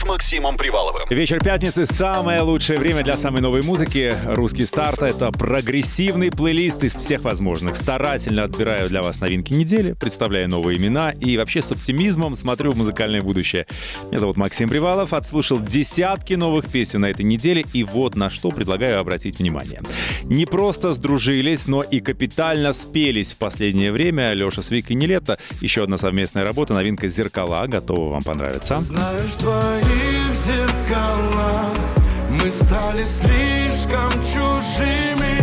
С Максимом Приваловым. Вечер пятницы – самое лучшее время для самой новой музыки. «Русский старт» — это прогрессивный плейлист из всех возможных. Старательно отбираю для вас новинки недели, представляю новые имена и вообще с оптимизмом смотрю в музыкальное будущее. Меня зовут Максим Привалов, отслушал десятки новых песен на этой неделе, и вот на что предлагаю обратить внимание. Не просто сдружились, но и капитально спелись в последнее время Леша с Викой Нелетто. Еще одна совместная работа, новинка «Зеркала». Готова вам понравиться. Знаешь, в твоих зеркалах Мы стали слишком чужими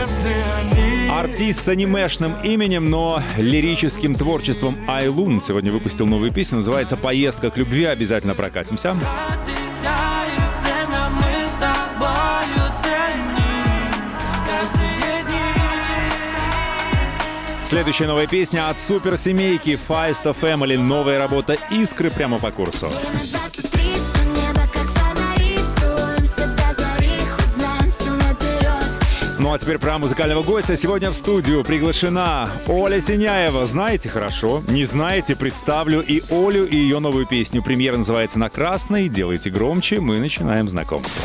Если они Артист с анимешным именем, но лирическим творчеством Айлун сегодня выпустил новую песню, называется «Поездка к любви». Обязательно прокатимся. Следующая новая песня от суперсемейки Feist of Family. Новая работа «Искры» прямо по курсу. Ну а теперь про музыкального гостя. Сегодня в студию приглашена Оля Синяева. Знаете хорошо, не знаете, представлю и Олю, и ее новую песню. Премьера называется «На красной». Делайте громче, мы начинаем знакомство.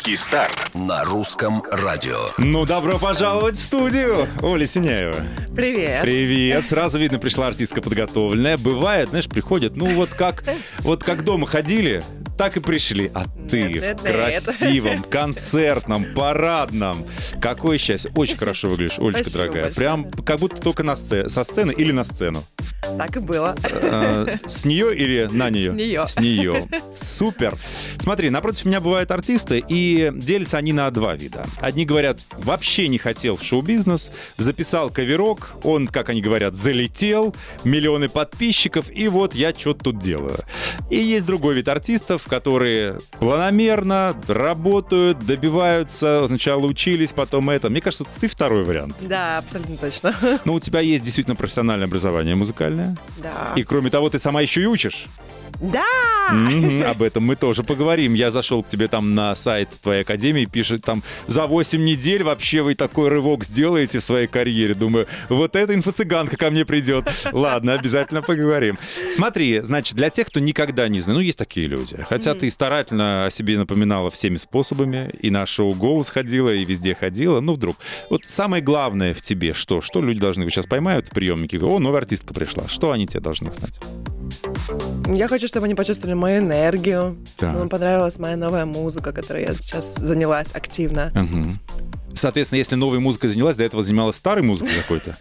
Русский старт на русском радио. Ну, добро пожаловать в студию, Оля Синяева. Привет. Привет. Сразу видно, пришла артистка подготовленная. Бывает, знаешь, приходят, ну вот как, вот как дома ходили, так и пришли. А ты Нет, нет, в нет. красивом, концертном, парадном. Какое счастье. Очень хорошо выглядишь, Олечка, Спасибо дорогая. большое. Прям как будто только на сце- со сцены или на сцену. Так и было. Э, С нее или на нее? С нее. С нее. Супер. Смотри, напротив меня бывают артисты, и делятся они на два вида. Одни говорят, вообще не хотел в шоу-бизнес, записал каверок, он, как они говорят, залетел, миллионы подписчиков, и вот я что-то тут делаю. И есть другой вид артистов, которые планомерно работают, добиваются, сначала учились, потом это. Мне кажется, ты второй вариант. Да, абсолютно точно. Но у тебя есть действительно профессиональное образование музыкальное. Да. И кроме того, ты сама еще и учишь. Да! Об этом мы тоже поговорим. Я зашел к тебе там на сайт твоей академии, пишет там за 8 недель вообще вы такой рывок сделаете в своей карьере. Думаю, вот эта инфо-цыганка ко мне придет. Ладно, обязательно поговорим. Смотри, значит, для тех, кто никогда не знает, ну, есть такие люди. Хотя ты старательно о себе напоминала всеми способами, и на шоу «Голос» ходила, и везде ходила. Ну, вдруг. Вот самое главное в тебе что? Что люди должны сейчас поймают в приемнике? О, новая артистка пришла. Что они тебе должны знать? Я хочу, чтобы они почувствовали мою энергию, Так. им понравилась моя новая музыка, которой я сейчас занялась активно. Мгм. Соответственно, если новой музыкой занялась, до этого занималась старой музыкой какой-то.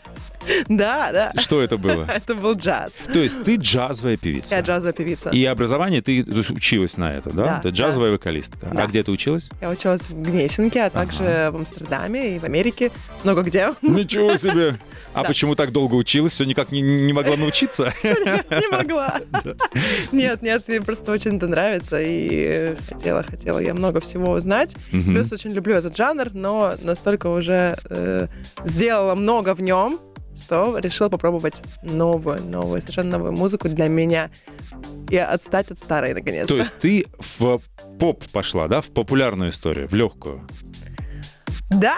Да, да. Что это было? Это был джаз. То есть ты джазовая певица. Я джазовая певица. И образование ты то есть, училась на это, да? Да, Ты джазовая вокалистка. Да. А где ты училась? Я училась в Гнесинке, а также в Амстердаме и в Америке. Много где. Ничего себе! А Да. почему так долго училась? Все никак не, не могла научиться? Не могла. Нет, нет, мне просто очень это нравится. И хотела, хотела я много всего узнать. Плюс очень люблю этот жанр, но настолько уже э, сделала много в нем, что решила попробовать новую, новую, совершенно новую музыку для меня. И отстать от старой, наконец-то. То есть ты в поп пошла, да? В популярную историю, в легкую. Да,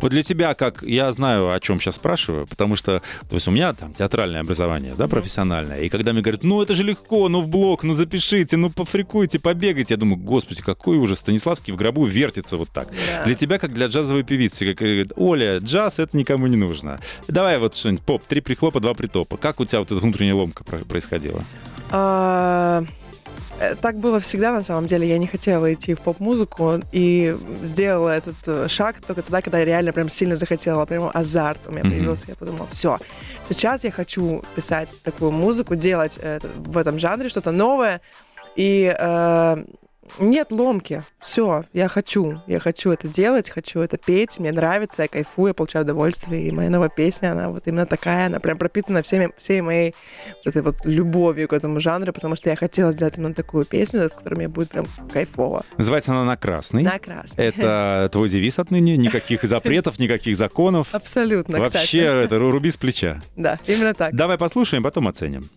Вот для тебя, как я знаю, о чем сейчас спрашиваю, потому что, то есть у меня там театральное образование, да, профессиональное, и когда мне говорят, ну это же легко, ну в блок, ну запишите, ну пофрикуйте, побегайте, я думаю, господи, какой ужас, Станиславский в гробу вертится вот так. Да. Для тебя, как для джазовой певицы, как говорят, Оля, джаз это никому не нужно. Давай вот что-нибудь, поп, три прихлопа, два притопа. Как у тебя вот эта внутренняя ломка про- происходила? Э, Так было всегда, на самом деле. Я не хотела идти в поп-музыку и сделала этот э, шаг только тогда, когда я реально прям сильно захотела, прям азарт у меня Мгм. появился. Я подумала, все, сейчас я хочу писать такую музыку, делать это- в этом жанре что-то новое. И э, нет ломки. Все, я хочу. Я хочу это делать, хочу это петь. Мне нравится, я кайфую, я получаю удовольствие. И моя новая песня, она вот именно такая, она прям пропитана всеми, всей моей вот этой вот любовью к этому жанру, потому что я хотела сделать именно такую песню, от которой мне будет прям кайфово. Называется она «На красный». На красный. Это твой девиз отныне? Никаких запретов, никаких законов? Абсолютно, Вообще, кстати. это руби с плеча. Да, именно так. Давай послушаем, потом оценим.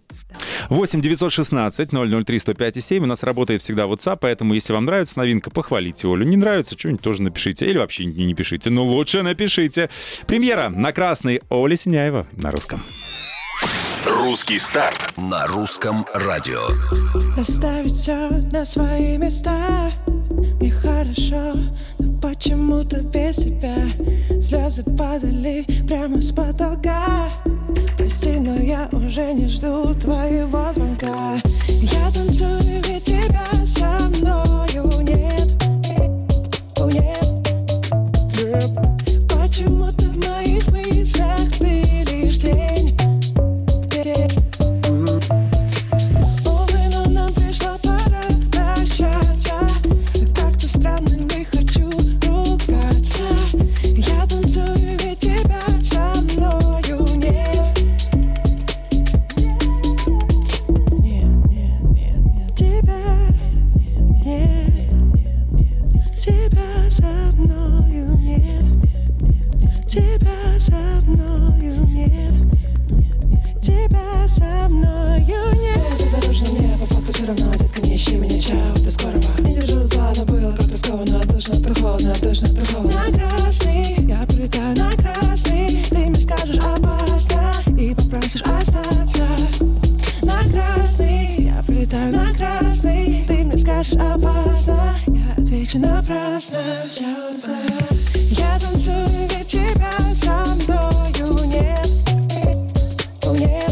8 916 003 105 7. У нас работает всегда WhatsApp, поэтому если вам нравится новинка, похвалите Олю. Не нравится, что-нибудь тоже напишите. Или вообще не, не пишите. Но лучше напишите. Премьера на красный Оля Синяева на русском. Русский старт. На русском радио. Расставить все на свои места Мне хорошо, но почему-то без тебя Слезы падали прямо с потолка Прости, но я уже не жду твоего Отвечу напрасно скорого Я танцую, ведь тебя со мною нет Oh, yeah.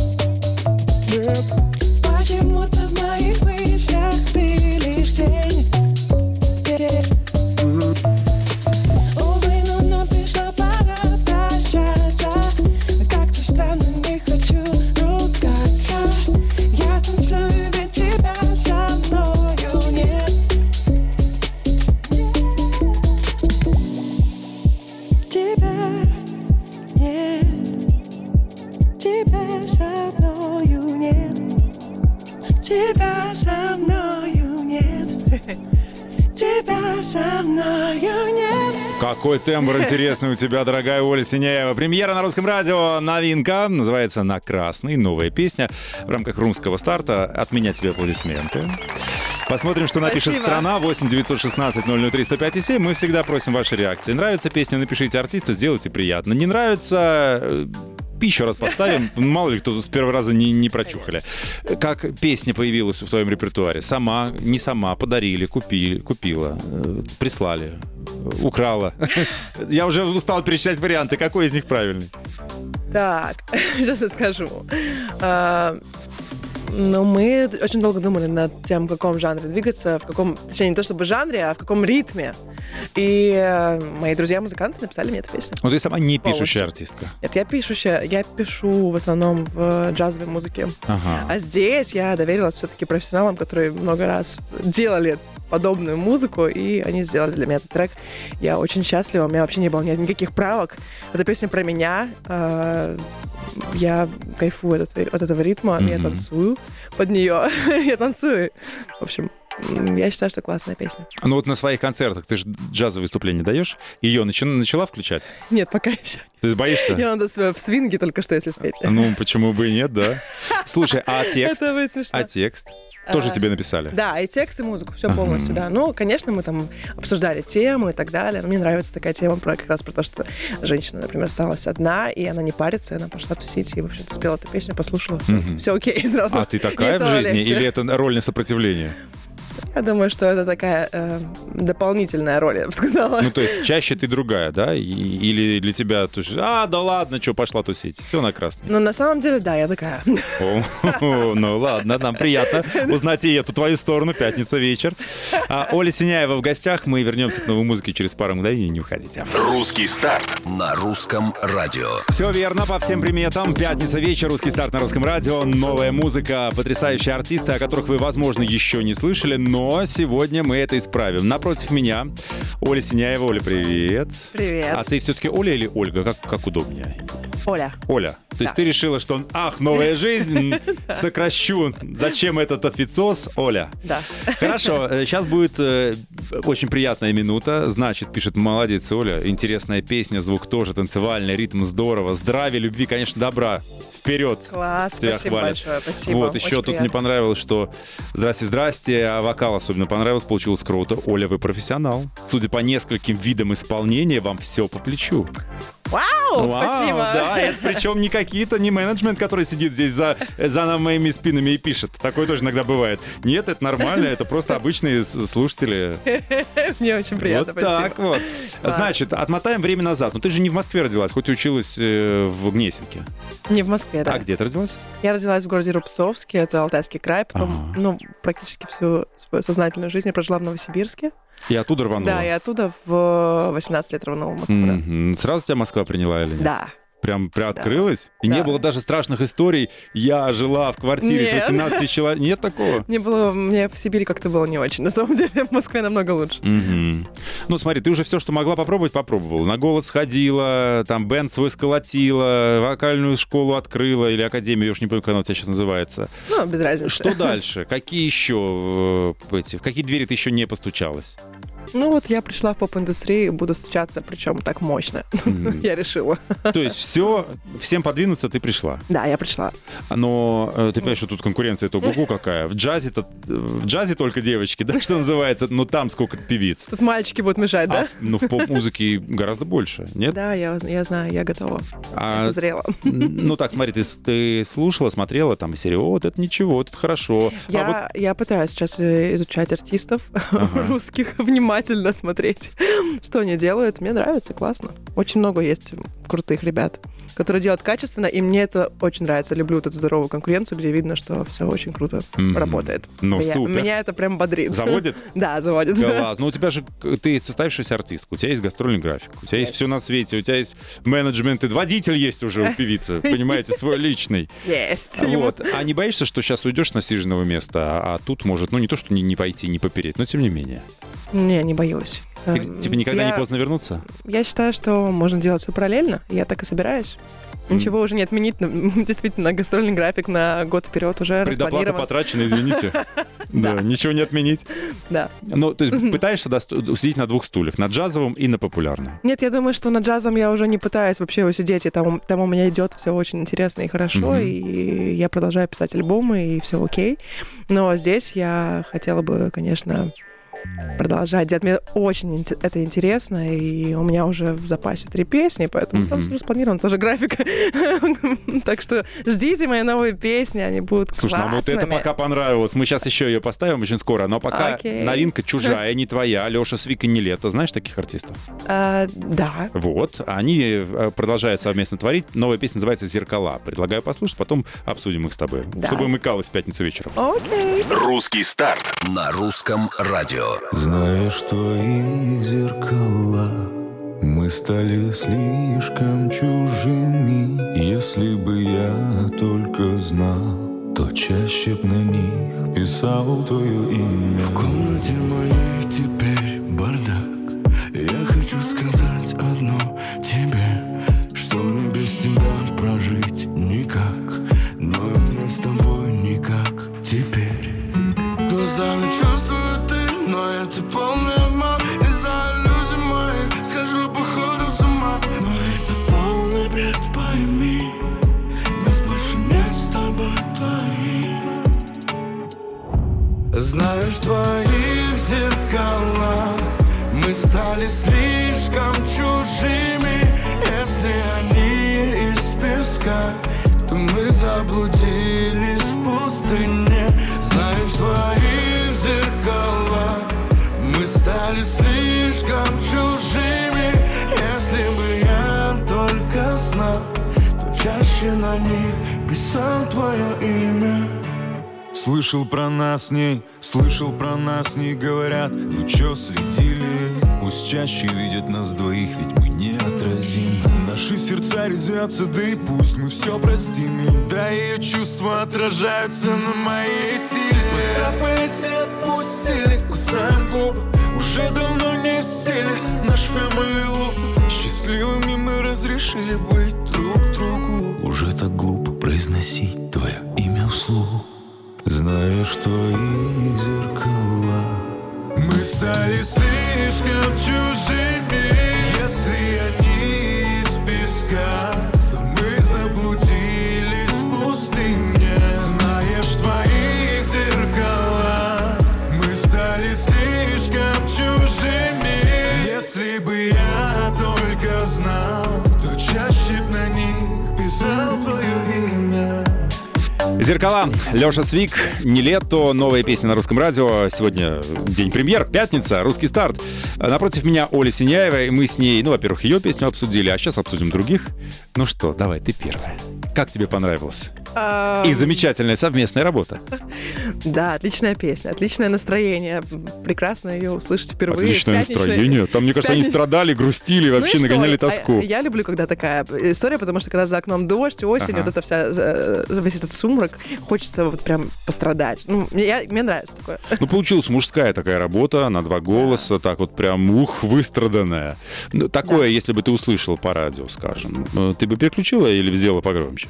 Какой тембр интересный у тебя, дорогая Оля Синяева. Премьера на русском радио. Новинка. Называется «На красный». Новая песня в рамках румского старта. От меня тебе аплодисменты. Посмотрим, что напишет Спасибо. страна. 8 916 003 105 7. Мы всегда просим ваши реакции. Нравится песня, напишите артисту, сделайте приятно. Не нравится, э, еще раз поставим. Мало ли кто с первого раза не, не прочухали. Как песня появилась в твоем репертуаре? Сама, не сама, подарили, купили, купила, э, прислали, украла. Я уже устал перечислять варианты. Какой из них правильный? Так, сейчас я скажу. Ну, мы очень долго думали над тем, в каком жанре двигаться, в каком, точнее, не то чтобы жанре, а в каком ритме. И э, мои друзья-музыканты написали мне эту песню. Ну, ты сама не пишущая Полностью. артистка. Нет, я пишущая, я пишу в основном в джазовой музыке. Ага. А здесь я доверилась все-таки профессионалам, которые много раз делали подобную музыку, и они сделали для меня этот трек. Я очень счастлива, у меня вообще не было ни- никаких правок. Эта песня про меня. э, Я кайфую от, этого- от этого ритма, я Мгм. танцую под нее. я танцую. В общем, я считаю, что классная песня. Ну вот на своих концертах ты же джазовые выступления даешь? Ее начи- начала включать? Нет, пока еще. Ты боишься? Мне надо в свинге только что, если спеть. Ну, почему бы и нет, да? Слушай, а текст? Это будет смешно. А текст? Тоже А, тебе написали? Да, и текст, и музыку, все полностью, да. Ну, конечно, мы там обсуждали темы и так далее. Мне нравится такая тема про как раз про то, что женщина, например, осталась одна, и она не парится, и она пошла тусить, и, в общем-то, спела эту песню, послушала, все, окей, сразу. А ты такая в жизни? легче. Или это роль на сопротивление? Я думаю, что это такая э, дополнительная роль, я бы сказала. Ну, то есть чаще ты другая, да? Или для тебя, то есть, а, да ладно, что, пошла тусить. Все на красный. Но на самом деле, да, я такая. О, Ну ладно, нам приятно узнать и эту твою сторону. Пятница вечер. А, Оля Синяева в гостях. Мы вернемся к новой музыке через пару мгновений. Не уходите. Русский старт. На русском радио. Все верно, по всем приметам. Пятница вечер, русский старт на русском радио. Новая музыка, потрясающие артисты, о которых вы, возможно, еще не слышали, но сегодня мы это исправим. Напротив меня Оля Синяева. Оля, привет. Привет. А ты все-таки Оля или Ольга? Как, как удобнее? Оля. Оля. То есть Да. ты решила, что он, ах, новая жизнь, сокращу. Зачем этот официоз? Оля. Да. Хорошо, сейчас будет э, очень приятная минута. Значит, пишет, молодец, Оля, интересная песня, звук тоже танцевальный, ритм здорово, здравия, любви, конечно, добра. Вперед. Класс, Тебя спасибо хвалят. большое, спасибо. Вот, Очень еще тут приятно. мне понравилось, что здрасте, здрасте, а вокал особенно понравился, получилось круто. Оля, вы профессионал. Судя по нескольким видам исполнения, вам все по плечу. Вау, Вау, спасибо. Да, это причем не какие-то, не менеджмент, который сидит здесь за, за моими спинами и пишет. Такое тоже иногда бывает. Нет, это нормально, это просто обычные слушатели. Мне очень приятно, вот спасибо. так вот. Класс. Значит, отмотаем время назад. Ну ты же не в Москве родилась, хоть и училась э, в Гнесинке. Не в Москве, да. А где ты родилась? Я родилась в городе Рубцовске, это Алтайский край, потом, Ага. ну, практически всю свою сознательную жизнь я прожила в Новосибирске. И оттуда рванула. Да, и оттуда в 18 лет рванула в Москву. да. Мгм. Сразу тебя Москва приняла или нет? Да. Прям приоткрылась? И не Да. было даже страшных историй. Я жила в квартире с Нет. 18 человек. Нет такого? Мне было, мне в Сибири как-то было не очень. На самом деле в Москве намного лучше. Мгм. Ну, смотри, ты уже все, что могла попробовать, попробовала. На голос ходила, там бенд свой сколотила, вокальную школу открыла или академию, я уж не помню, как она у тебя сейчас называется. Ну, без разницы. Что дальше? Какие еще э, эти, в какие двери ты еще не постучалась? Ну вот я пришла в поп-индустрию и буду стучаться, причем так мощно. Я решила. То есть все, всем подвинуться ты пришла. Да, я пришла. Но э, ты понимаешь, что тут конкуренция то гугу какая. В джазе-то, в джазе только девочки, да, что называется, но там сколько певиц. Тут мальчики будут мешать, А да? ну, в поп-музыке гораздо больше, нет? Да, я, знаю, я готова. А, Я созрела. Ну так, смотри, ты, слушала, смотрела там серию, «О, вот это ничего, вот это хорошо. А Я, пытаюсь сейчас э, изучать артистов русских, внимательно смотреть, что они делают. Мне нравится, классно. Очень много есть крутых ребят, которые делают качественно, и мне это очень нравится. Люблю вот эту здоровую конкуренцию, где видно, что все очень круто Мгм. работает. Ну, меня, супер. меня это прям бодрит. заводит? Да, заводит. Класс. Ну, у тебя же, ты составившаяся артистка, у тебя есть гастрольный график, у тебя есть Есть. все на свете, у тебя есть менеджмент, и водитель есть уже у певицы, понимаете, свой личный. Есть. Вот. А не боишься, что сейчас уйдешь на сиженного места, а, а тут может, ну, не то, что не, не пойти, не попереть, но тем не менее. Не, не боюсь. Ты, Эм, типа никогда не я- поздно вернуться? Я считаю, что можно делать все параллельно. Я так и собираюсь. Ничего уже не отменить. Действительно, гастрольный график на год вперед уже Предоплата потрачена, извините. Да, ничего не отменить. Да. Ну, то есть пытаешься сидеть на двух стульях, на джазовом и на популярном. Нет, я думаю, что на джазом я уже не пытаюсь вообще усидеть, и там, там у меня идет все очень интересно и хорошо, и я продолжаю писать альбомы, и все окей. Но здесь я хотела бы, конечно, продолжать делать. Мне очень это интересно, и у меня уже в запасе три песни, поэтому там Мгм. все распланировано, тоже график. Так что ждите мои новые песни, они будут Слушай, нам вот это классными. пока понравилось. Мы сейчас еще ее поставим очень скоро. Но пока Окей. новинка чужая, не твоя. Леша Свик и не лето. Знаешь таких артистов? А, Да, Вот. Они э, продолжают совместно творить. Новая песня называется «Зеркала». Предлагаю послушать, потом обсудим их с тобой. Да. Чтобы мыкалось в пятницу вечером. окей. Русский старт. На русском радио. Знаешь, твои зеркала Мы стали слишком чужими. Если бы я только знал То чаще б на них писал твое имя. В комнате моей теперь бардак Чаще на них писал твое имя. Слышал про нас с ней, слышал про нас не говорят. Вы чё следили? Пусть чаще видят нас двоих, ведь мы неотразимы. Наши сердца резвятся, да и пусть мы все простим. Им. Да ее чувства отражаются на моей силе. Посыпались и отпустили, кусаем губы. Уже давно не в стиле. Наш look Счастливыми мы разрешили быть друг другу Уже так глупо произносить твое имя вслух. Зная, что их зеркала. Мы стали слишком чужими Если они из песка Зеркала. Леша Свик, не лето, новая песня на русском радио. Сегодня день премьер, пятница, русский старт. Напротив меня Оля Синяева, и мы с ней, ну, во-первых, ее песню обсудили, а сейчас обсудим других. Ну что, давай, ты первая. Как тебе понравилось? А, Их замечательная совместная работа. Да, отличная песня, отличное настроение. Прекрасно ее услышать впервые. Отличное настроение. Там, мне кажется, они страдали, грустили, Ну и вообще что? нагоняли А тоску. Я люблю, когда такая история, потому что когда за окном дождь, осень, Ага. вот это вся, э, весь этот сумрак, хочется вот прям пострадать. Ну, мне, я- мне нравится такое. Ну, получилась мужская такая работа, на два голоса, так вот прям, ух, выстраданная. Ну, такое, если бы ты услышал по радио, скажем, э, ты бы переключила или сделала погромче?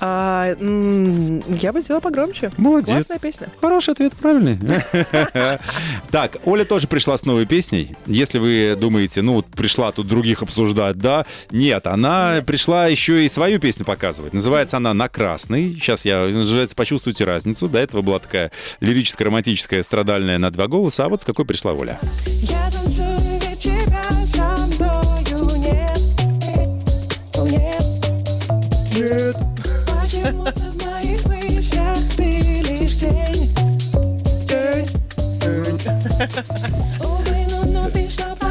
А, м, я бы сделала погромче. Молодец. Классная песня. Хороший ответ, правильный. Так, Оля тоже пришла с новой песней. Если вы думаете, ну вот пришла тут других обсуждать, да, нет, она пришла еще и свою песню показывать. Называется она «На красный». Сейчас я, называется «Почувствуйте разницу». До этого была такая лирическая, романтическая, страдальная на два голоса. А вот с какой пришла Оля. Я танцую, Почему-то в моих мыслях ты лишь тень. Увы, но написано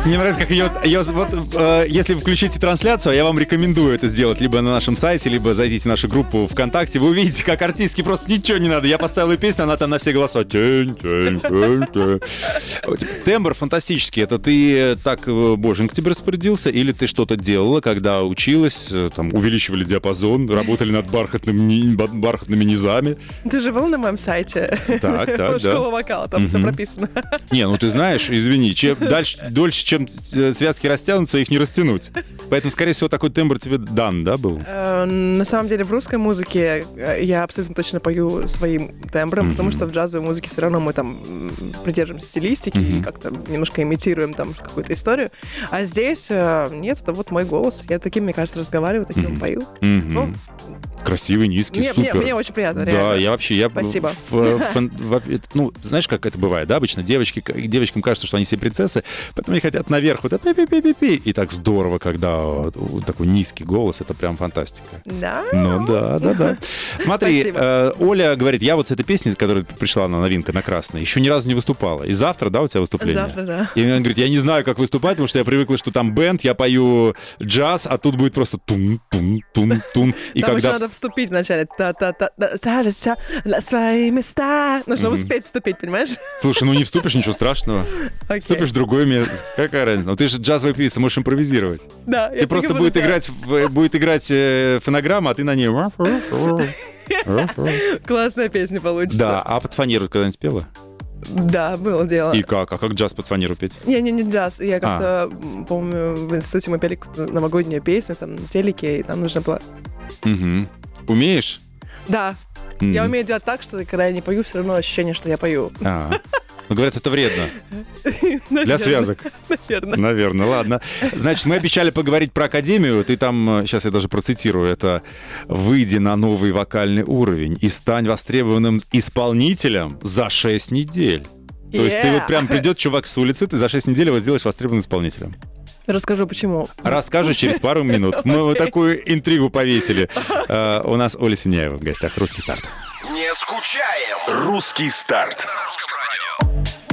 Мне нравится, как ее, ее вот, э, если включите трансляцию, я вам рекомендую это сделать либо на нашем сайте, либо зайдите в нашу группу ВКонтакте. Вы увидите, как артистке просто ничего не надо. Я поставил ее песню, она там на все голоса. Тень, тень, тень, тень. Тембр фантастический. Это ты э, так э, боженька тебе распорядился, или ты что-то делала, когда училась, э, там, увеличивали диапазон, работали над бархатным, бархатными низами? Ты же был на моем сайте? Так, так, да. Школа вокала, там все прописано. Не, ну ты знаешь, извини, чем дальше, дольше, чем э, связки растянутся, их не растянуть. Поэтому, скорее всего, такой тембр тебе дан, да, был? Э, На самом деле в русской музыке э, я абсолютно точно пою своим тембром, потому что в джазовой музыке все равно мы там придерживаемся стилистики и как-то немножко имитируем там какую-то историю. А здесь нет, это вот мой голос. Я таким, мне кажется, разговариваю, таким пою. Ну, Красивый, низкий, мне, мне- супер. мне очень приятно, Да, реально. я вообще, я Спасибо. в- в- фан- в- ну, знаешь, как это бывает, да, обычно девочки, девочкам кажется, что они все принцессы, поэтому они хотят наверх, вот это пи-пи-пи-пи, и так здорово, когда вот, такой низкий голос, это прям фантастика. Да? Ну да, да, да. Смотри, э, Оля говорит, я вот с этой песней, которая пришла на новинка на красной, еще ни разу не выступала. И завтра, да, у тебя выступление? Завтра, да. И она говорит, я не знаю, как выступать, потому что я привыкла, что там бенд, я пою джаз, а тут будет просто тун-тун-тун-тун. И Там еще когда... надо вступить вначале. Та-та-та, ставишься на свои места. Ну, чтобы успеть вступить, понимаешь? Слушай, ну не вступишь, ничего страшного. Окей. Вступишь в другое место. Какая разница? Ну ты же джазовая певица, можешь импровизировать. Да, Ты просто будет делать. играть, будет играть э, фонограмма, а ты на ней... Классная песня получится. Да, а под фанеру когда-нибудь пела? Да, было дело. И как? А как джаз под фанеру петь? Не, не, не джаз. А. Я как-то, м, помню, в институте мы пели какую-то новогоднюю песню там на телеке, и там нужно было... Мгм. Умеешь? Да, я Мгм. умею делать так, что когда я не пою, все равно ощущение, что я пою. А. Ну, говорят, это вредно для связок. Наверное. Наверное, ладно. Значит, мы обещали поговорить про Академию. Ты там, сейчас я даже процитирую, это «Выйди на новый вокальный уровень и стань востребованным исполнителем за 6 недель». То есть ты Yeah. вот прям придет чувак с улицы, ты за 6 недель его сделаешь востребованным исполнителем. Расскажу, почему. Расскажешь через пару минут. Мы вот такую интригу повесили. Э, У нас Оля Синяева в гостях. Русский старт. Не скучаем. Русский старт.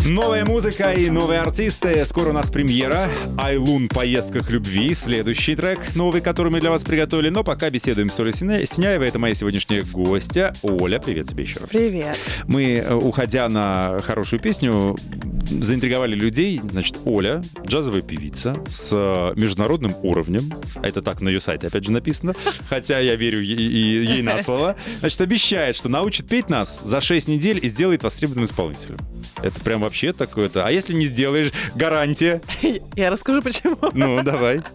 Новая музыка и новые артисты. Скоро у нас премьера. Айлун «Поездка к любви». Следующий трек, новый, который мы для вас приготовили. Но пока беседуем с Олей Синя- Синяевой. Это моя сегодняшняя гостья. Оля, привет тебе еще раз. Привет. Мы, э, уходя на хорошую песню, заинтриговали людей. Значит, Оля, джазовая певица с э, международным уровнем. Это так на ее сайте, опять же, написано. Хотя я верю е- и- ей на слово. Значит, обещает, что научит петь нас за 6 недель и сделает востребованным исполнителем. Это прям вообще такое-то. А если не сделаешь, гарантия. Я расскажу, почему. Ну, давай.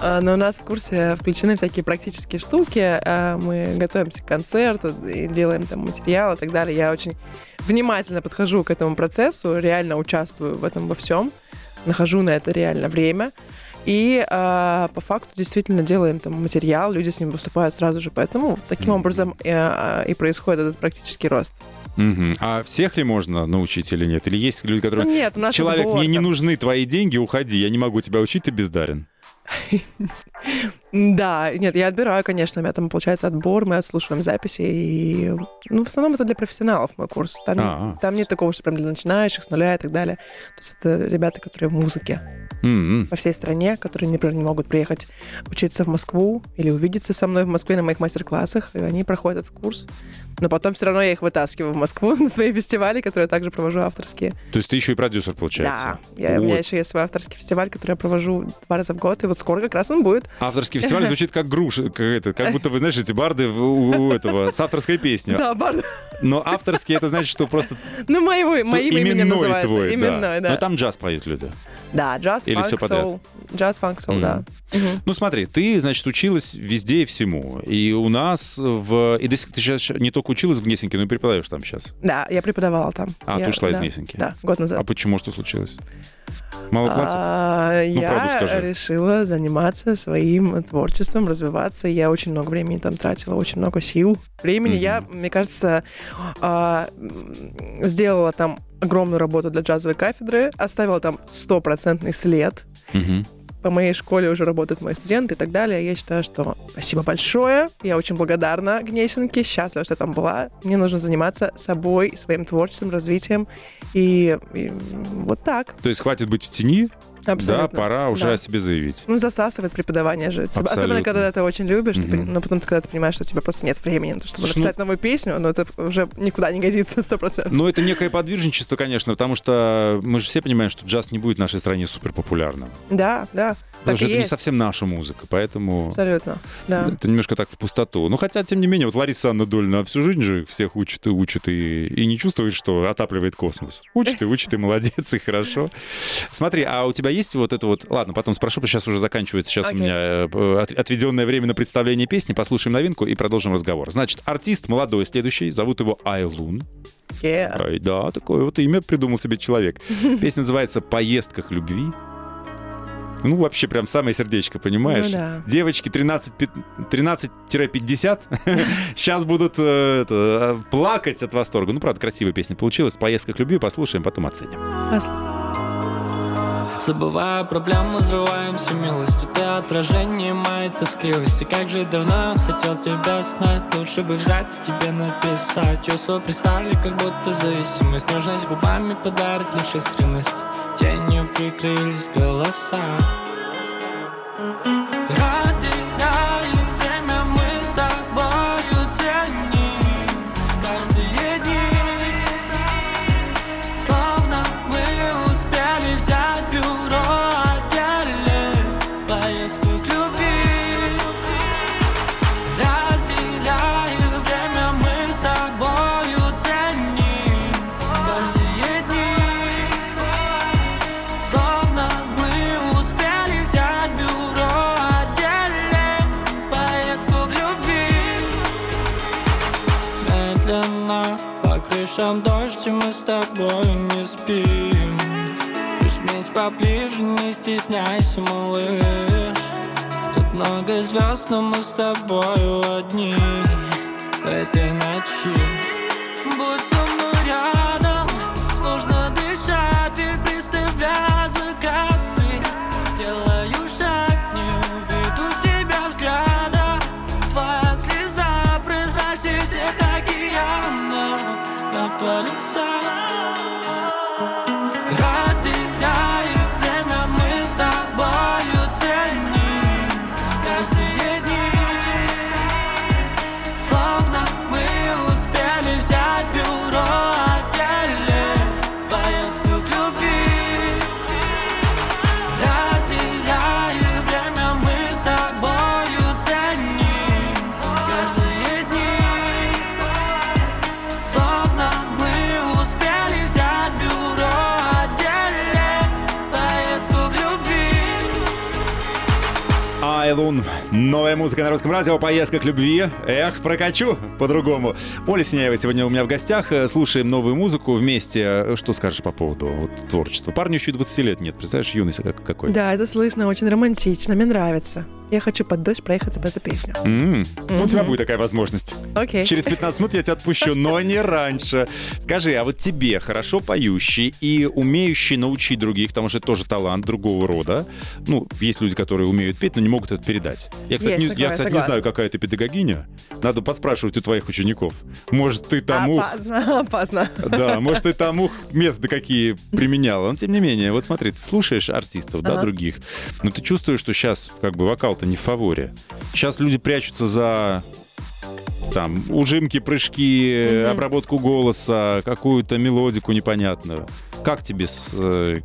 А, Но у нас в курсе включены всякие практические штуки. А, Мы готовимся к концерту, делаем там материал и так далее. Я очень внимательно подхожу к этому процессу, реально участвую в этом во всем, нахожу на это реально время. И а, по факту действительно делаем там материал, люди с ним выступают сразу же. Поэтому таким Мгм. образом э, а, и происходит этот практический рост. Мгм. А всех ли можно научить или нет? Или есть люди, Ну, которые... нет, у нас Человек, мне не нужны твои деньги, уходи, я не могу тебя учить, ты бездарен. Да, нет, я отбираю, конечно, у меня там получается отбор, мы отслушиваем записи, и, ну, в основном это для профессионалов мой курс. Там, А. там нет такого, что прям для начинающих, с нуля и так далее. То есть это ребята, которые в музыке М-м. по всей стране, которые, например, не могут приехать учиться в Москву или увидеться со мной в Москве на моих мастер-классах, и они проходят этот курс. Но потом все равно я их вытаскиваю в Москву на свои фестивали, которые я также провожу авторские. То есть ты еще и продюсер, получается? Да, я, у меня еще есть свой авторский фестиваль, который я провожу два раза в год, и вот скоро как раз он будет. Авторский фестиваль звучит как груша, как, это, как будто вы, знаешь, эти барды у, у этого с авторской песней. Да, бар- Но авторский это значит, что просто Ну, моего, моим именем называется. твой, Именной, да. Но там джаз поют люди. Да, джаз, Или фанк, всё подряд? соул. Джаз, фанк, соул, да. Мгм. Ну смотри, ты, значит, училась везде и всему. И у нас в... И до сих- ты сейчас не только училась в Гнесинке, но и преподаешь там сейчас. Да, я преподавала там. А, Я- ты ушла из да, Гнесинки? Да, год назад. А почему, что случилось? Мало платят? А, Ну, правду я скажи. решила заниматься своим творчеством, развиваться. Я очень много времени там тратила, очень много сил, времени. Мгм. Я, мне кажется, а, сделала там огромную работу для джазовой кафедры, оставила там стопроцентный след. Мгм. По моей школе уже работают мои студенты и так далее. Я считаю, что спасибо большое. Я очень благодарна Гнесинке, счастлива, что я там была. Мне нужно заниматься собой, своим творчеством, развитием. И, и вот так. То есть хватит быть в тени, Абсолютно. да, пора уже Да. о себе заявить. Ну, засасывает преподавание же. Особенно, Абсолютно. когда ты это очень любишь, ты Мгм. пон- но потом, когда ты понимаешь, что у тебя просто нет времени на то, чтобы ну- написать новую песню, но это уже никуда не годится, сто процентов. Ну, это некое подвижничество, конечно, потому что мы же все понимаем, что джаз не будет в нашей стране супер популярным. Да, да. Потому Так что это не есть. совсем наша музыка, поэтому Абсолютно, да. это немножко так в пустоту. Ну, хотя, тем не менее, вот Лариса Анна Дольна всю жизнь же всех учит и учит, и, и не чувствует, что отапливает космос. Учит и учит, и молодец, и хорошо. Смотри, а у тебя есть вот это вот... Ладно, потом спрошу, потому что сейчас уже заканчивается сейчас у Окей. меня э, от- отведенное время на представление песни. Послушаем новинку и продолжим разговор. Значит, артист молодой следующий, зовут его Айлун. Yeah. Ай, да, такое вот имя придумал себе человек. Песня называется «Поездках любви». Ну, вообще, прям самое сердечко, понимаешь? Ну да. Девочки 13, пи- 13-50 сейчас будут э, э, плакать от восторга. Ну, правда, красивая песня получилась. В «Поездках любви» послушаем, потом оценим. Забывая проблемы, взрываемся милостью Ты отражение моей тоскливости. Как же давно я хотел тебя знать. Лучше бы взять и тебе написать. Чувства пристали, как будто зависимость. Нежность губами подарит лишь искренность. Тенью прикрылись голоса тобой не спим. Прижмись поближе, не стесняйся, малыш. Тут много звезд, но мы с тобою одни В этой ночи Новая музыка на русском радио, поездка к любви. Эх, прокачу по-другому. Оля Синяева сегодня у меня в гостях. Э, Слушаем новую музыку вместе. Э, Что скажешь по поводу вот, творчества? Парню еще и 20 лет нет. Представляешь, юность как- какой? Да, это слышно очень романтично, мне нравится. Я хочу под дождь проехаться под эту песню. М, У тебя будет такая возможность. Окей. Через 15 минут я тебя отпущу, но не раньше. Скажи, а вот тебе хорошо поющий и умеющий научить других, потому что это тоже талант другого рода. Ну, есть люди, которые умеют петь, но не могут это передать. Я, кстати, Есть не, такое, я, кстати, не знаю, какая ты педагогиня. Надо подспрашивать у твоих учеников. Может, ты тому... Опасно, опасно. Да, может, ты тому методы какие применяла. Но тем не менее, вот смотри, ты слушаешь артистов, да, Ага. других, но ты чувствуешь, что сейчас как бы вокал-то не в фаворе. Сейчас люди прячутся за там ужимки, прыжки, Мгм. обработку голоса, какую-то мелодику непонятную. Как тебе с, э,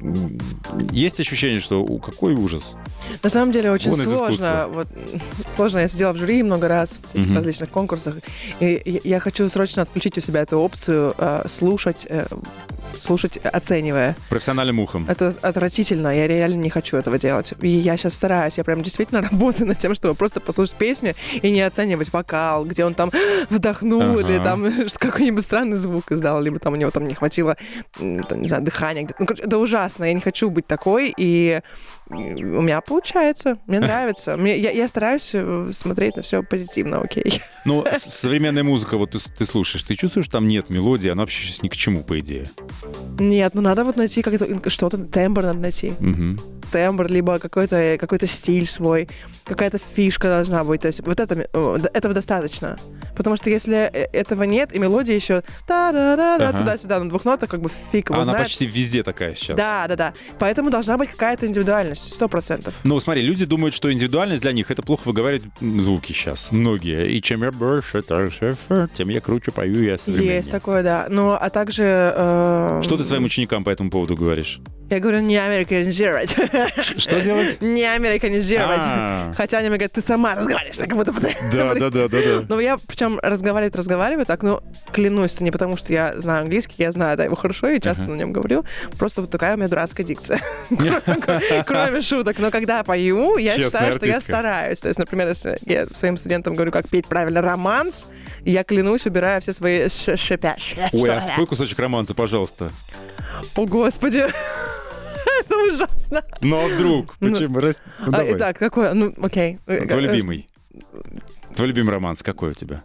есть ощущение, что у, какой ужас? На самом деле очень Вон сложно. Вот, сложно. Я сидела в жюри много раз в всяких Мгм. различных конкурсах. И я- хочу срочно отключить у себя эту опцию э, слушать, э, слушать, оценивая. Профессиональным ухом. Это отвратительно. Я реально не хочу этого делать. И я сейчас стараюсь. Я прям действительно работаю над тем, чтобы просто послушать песню и не оценивать вокал, где он там вдохнул или Ага. там какой-нибудь странный звук издал, либо там у него там не хватило, там, не знаю, дыхания. где-то. Ну, короче, это ужасно. Я не хочу быть такой. И м, у меня получается. Мне нравится. Мне, я, я стараюсь э, смотреть на все позитивно, окей. Ну, современная музыка, вот ты, ты слушаешь, ты чувствуешь, там нет мелодии, она вообще сейчас ни к чему, по идее. Нет, ну надо вот найти как-то что-то, тембр надо найти. Мгм. тембр, либо какой-то какой стиль свой, какая-то фишка должна быть. То есть вот это, э, этого достаточно. Потому что если э, этого нет, и мелодия еще та-да-да-да, Ага. туда-сюда, на двух нотах, как бы фиг его Она знает. Почти везде такая сейчас. Да, да, да. Поэтому должна быть какая-то индивидуальность, сто процентов. Ну, смотри, люди думают, что индивидуальность для них — это плохо выговаривать звуки сейчас. Многие. И чем я больше, торше, тем я круче пою, я современнее. Есть такое, да. Ну, а также... э, Что ты своим ученикам по этому поводу говоришь? Я говорю, не американизировать. Что делать? Не американизировать. А. Хотя они мне говорят, ты сама разговариваешь, так как будто Да, да, да, да, да. Ну, я причем разговаривать, разговариваю так, ну, клянусь, это не потому, что я знаю английский, я знаю да, его хорошо и часто на нем говорю. Просто вот такая у меня дурацкая дикция. Кроме шуток. Но когда пою, я считаю, что я стараюсь. То есть, например, если я своим студентам говорю, как петь правильно романс, я клянусь, убираю все свои шипящие. Ой, а спой кусочек романса, пожалуйста. О, господи. Это ужасно. Ну, а вдруг? Ну, Почему? Рас- Ну, А, давай. Итак, какое? Ну, окей. Твой любимый. Твой любимый романс какой у тебя?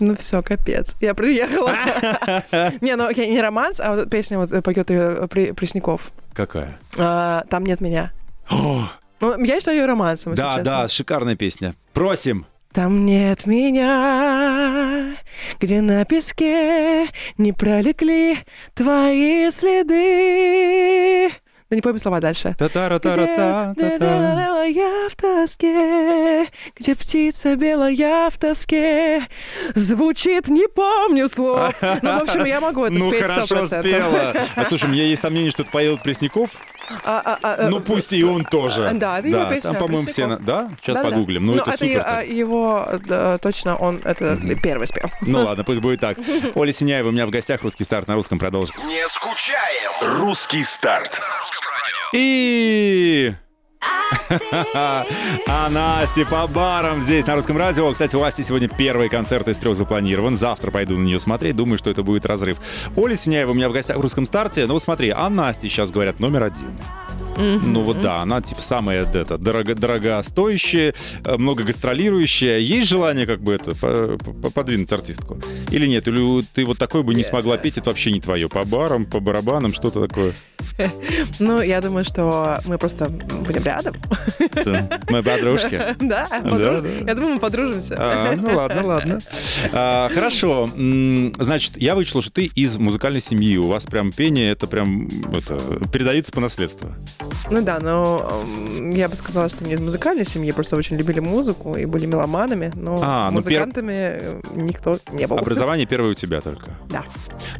Ну все, капец. Я приехала. Не, ну окей, не романс, а вот песня вот поет ее Пресняков. Какая? А, Там нет меня. Ну, я считаю ее романсом, если да, да, шикарная песня. Просим. Там нет меня, где на песке не пролегли твои следы. Да не помню слова дальше. Белая в тоске, где птица белая в тоске, звучит не помню слов. Ну, в общем, я могу это Ну, спеть хорошо 100%. спела. А, слушай, у меня есть сомнение, что это поет Пресняков. А, а, а, Ну, э, пусть и он тоже. Да, это его песня, Там, по-моему, все... на-. Да? Сейчас Да-да. погуглим. Ну, это е- супер. а, его, да, точно, он это первый спел. Ну ладно, пусть будет так. Оля Синяева у меня в гостях. Русский старт на русском продолжим. Не скучаем. Русский старт. И... А Настя по барам здесь на русском радио. Кстати, у Асти сегодня первый концерт из трех запланирован. Завтра пойду на нее смотреть. Думаю, что это будет разрыв. Оля Синяева у меня в гостях в русском старте. Ну смотри, а Настя сейчас говорят номер один. Ну вот да, она типа самая это, дорого, дорогостоящая, э, много гастролирующая. Есть желание как бы это по- по- подвинуть артистку? Или нет? Или ты вот такой бы не смогла петь, это вообще не твое? По барам, по барабанам, что-то такое? Ну, я думаю, что мы просто будем рядом. Мы подружки. Да, я думаю, мы подружимся. А, ну ладно, ладно. А, хорошо. Значит, я вычел, что ты из музыкальной семьи. У вас прям пение, это прям передается по наследству. Ну да, но м, я бы сказала, что не из музыкальной семьи, просто очень любили музыку и были меломанами, но А, ну, пер- музыкантами э, никто не был. Образование первое у тебя только. Да.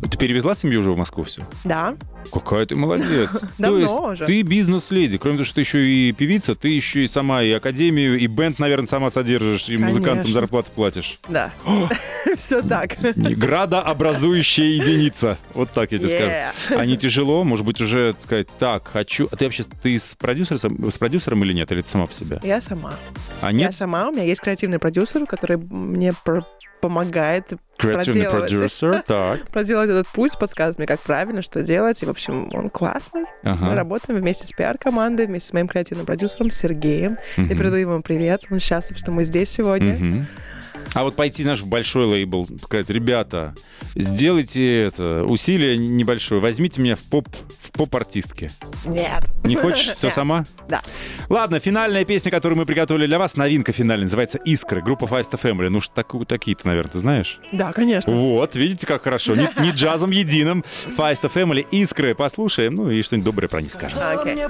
Ты перевезла семью уже в Москву все? Да. Какая ты молодец. То Давно есть уже. ты бизнес-леди. Кроме того, что ты еще и певица, ты еще и сама и академию, и бенд, наверное, сама содержишь, и музыкантам зарплату платишь. Да. Все так. Градообразующая единица. Вот так я тебе скажу. А не тяжело, может быть, уже сказать, так, хочу... А ты вообще, ты с продюсером, с продюсером или нет? Или ты сама по себе? Я сама. А Я нет? сама. У меня есть креативный продюсер, который мне помогает Креативный продюсер, так. проделать этот путь, подсказывает мне, как правильно, что делать. И, в общем, он классный. Мы Ага. работаем вместе с пиар-командой, вместе с моим креативным продюсером Сергеем. Я Мгм. передаю ему привет. Он счастлив, что мы здесь сегодня. Мгм. А вот пойти, знаешь, в большой лейбл, сказать, ребята, сделайте это, усилие небольшое, возьмите меня в поп, в поп-артистки. Нет. Не хочешь? Все Нет. сама? Да. Ладно, финальная песня, которую мы приготовили для вас, новинка финальная, называется «Искры», группа Five Family. Ну, ж такую- такие-то, наверное, ты знаешь? Да, конечно. Вот, видите, как хорошо. Не, не джазом единым. Five Family, «Искры», послушаем, ну и что-нибудь доброе про них скажем.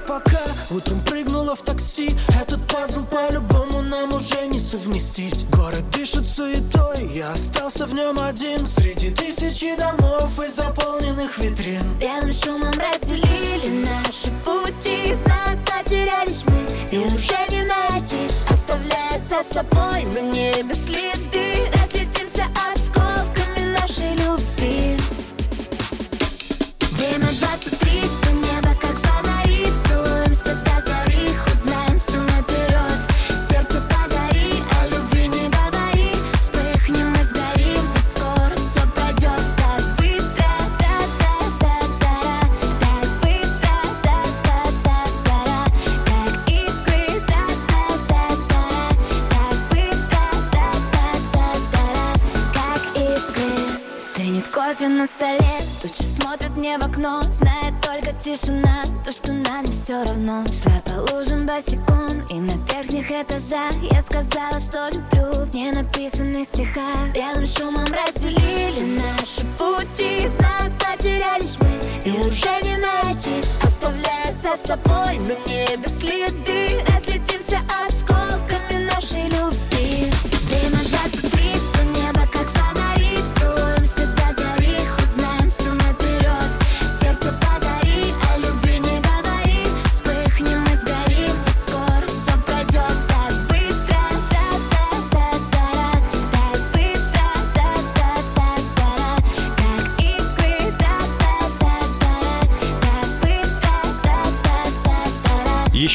Пока Утром прыгнула в такси Этот пазл по-любому нам уже не совместить. Город дышит суетой Я остался в нем один. Среди тысячи домов и заполненных витрин. Белым шумом разделили наши пути. Знак потерялись мы и уже не найтись Оставляя за собой на небе следы. Разлетимся осколками нашей любви. Время 23, тучи смотрят мне в окно Знает только тишина, то, что нам все равно. Шла по лужам босиком, и на верхних этажах Я сказала, что люблю в ненаписанных стихах. Белым шумом разделили наши пути Знак потерялись мы, и уже не найтись Оставляя за собой на небе следы Разлетимся осколками нашей любви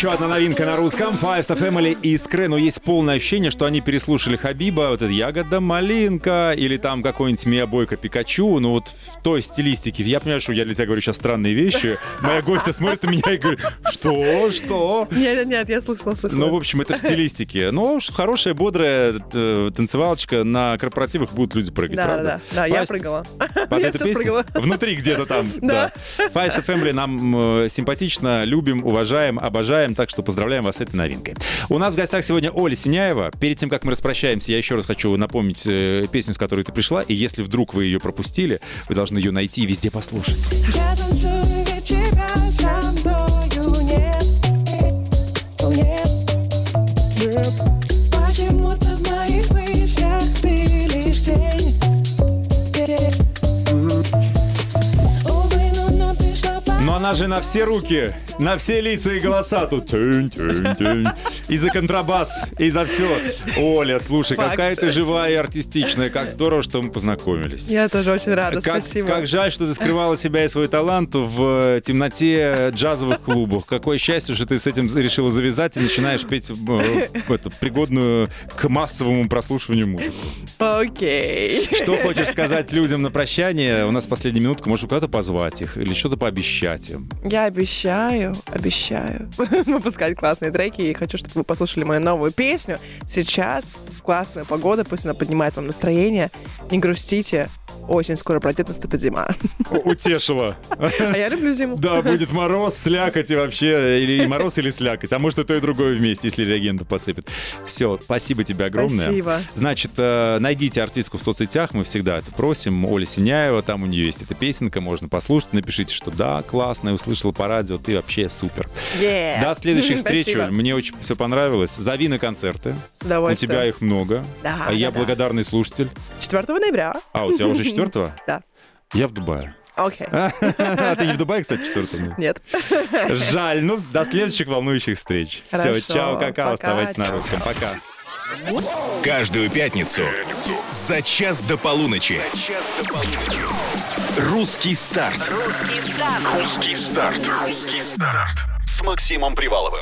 Еще одна новинка на русском. Five Family «Искры». Но есть полное ощущение, что они переслушали Хабиба, вот это «Ягода малинка» или там какой-нибудь Мия Бойко Пикачу. Ну вот в той стилистике. Я понимаю, что я для тебя говорю сейчас странные вещи. Моя гостья смотрит на меня и говорит, что, что? Нет, нет, я слышала, слышала. Ну, в общем, это в стилистике. Ну, хорошая, бодрая э, танцевалочка. На корпоративах будут люди прыгать, да, правда? да, да, да, я прыгала. Под Я песню? спрыгала. Внутри где-то там. да. Да. Five Family нам э, симпатично, любим, уважаем, обожаем, так что поздравляем вас с этой новинкой. У нас в гостях сегодня Оля Синяева. Перед тем, как мы распрощаемся, я еще раз хочу напомнить э, песню, с которой ты пришла, и если вдруг вы ее пропустили, вы должны ее найти и везде послушать. Я танцую, тебя со мною нет Нет, нет Почему-то Но она же на все руки, на все лица и голоса тут. Тынь, тынь, тынь. И за контрабас, и за все. Оля, слушай, Факт. какая ты живая и артистичная. Как здорово, что мы познакомились. Я тоже очень рада, Как, спасибо. как жаль, что ты скрывала себя и свой талант в э, темноте джазовых клубов. Какое счастье, что ты с этим решила завязать и начинаешь петь э, эту пригодную к массовому прослушиванию музыку. Окей. Что хочешь сказать людям на прощание? У нас последняя минутка, может, куда-то позвать их или что-то пообещать им. Я обещаю, обещаю выпускать классные треки и хочу, чтобы вы послушали мою новую песню. Сейчас в классную погоду, пусть она поднимает вам настроение. Не грустите, осень скоро пройдет, наступит зима. Утешила. А я люблю зиму. Да, будет мороз, слякоть и вообще, или мороз, или слякоть. А может, и то, и другое вместе, если реагентов посыпят. Все, спасибо тебе огромное. Спасибо. Значит, э, найдите артистку в соцсетях, мы всегда это просим. Оля Синяева, там у нее есть эта песенка, можно послушать. Напишите, что да, классно, я услышал по радио, ты вообще супер. Yeah. До следующих встреч. Оль. Мне очень все понравилось. Зови на концерты. С У удовольствием. тебя их много. Да, а я да, да. благодарный слушатель. 4 ноября. А, у тебя уже четвертого? Да. Я в Дубае. Окей. А ты не в Дубае, кстати, 4 Нет. Жаль. Ну, до следующих волнующих встреч. Все, Хорошо. чао, какао. Пока, Оставайтесь на русском. Пока. Каждую пятницу за час до полуночи. Русский старт. Русский старт. Русский старт. С Максимом Приваловым.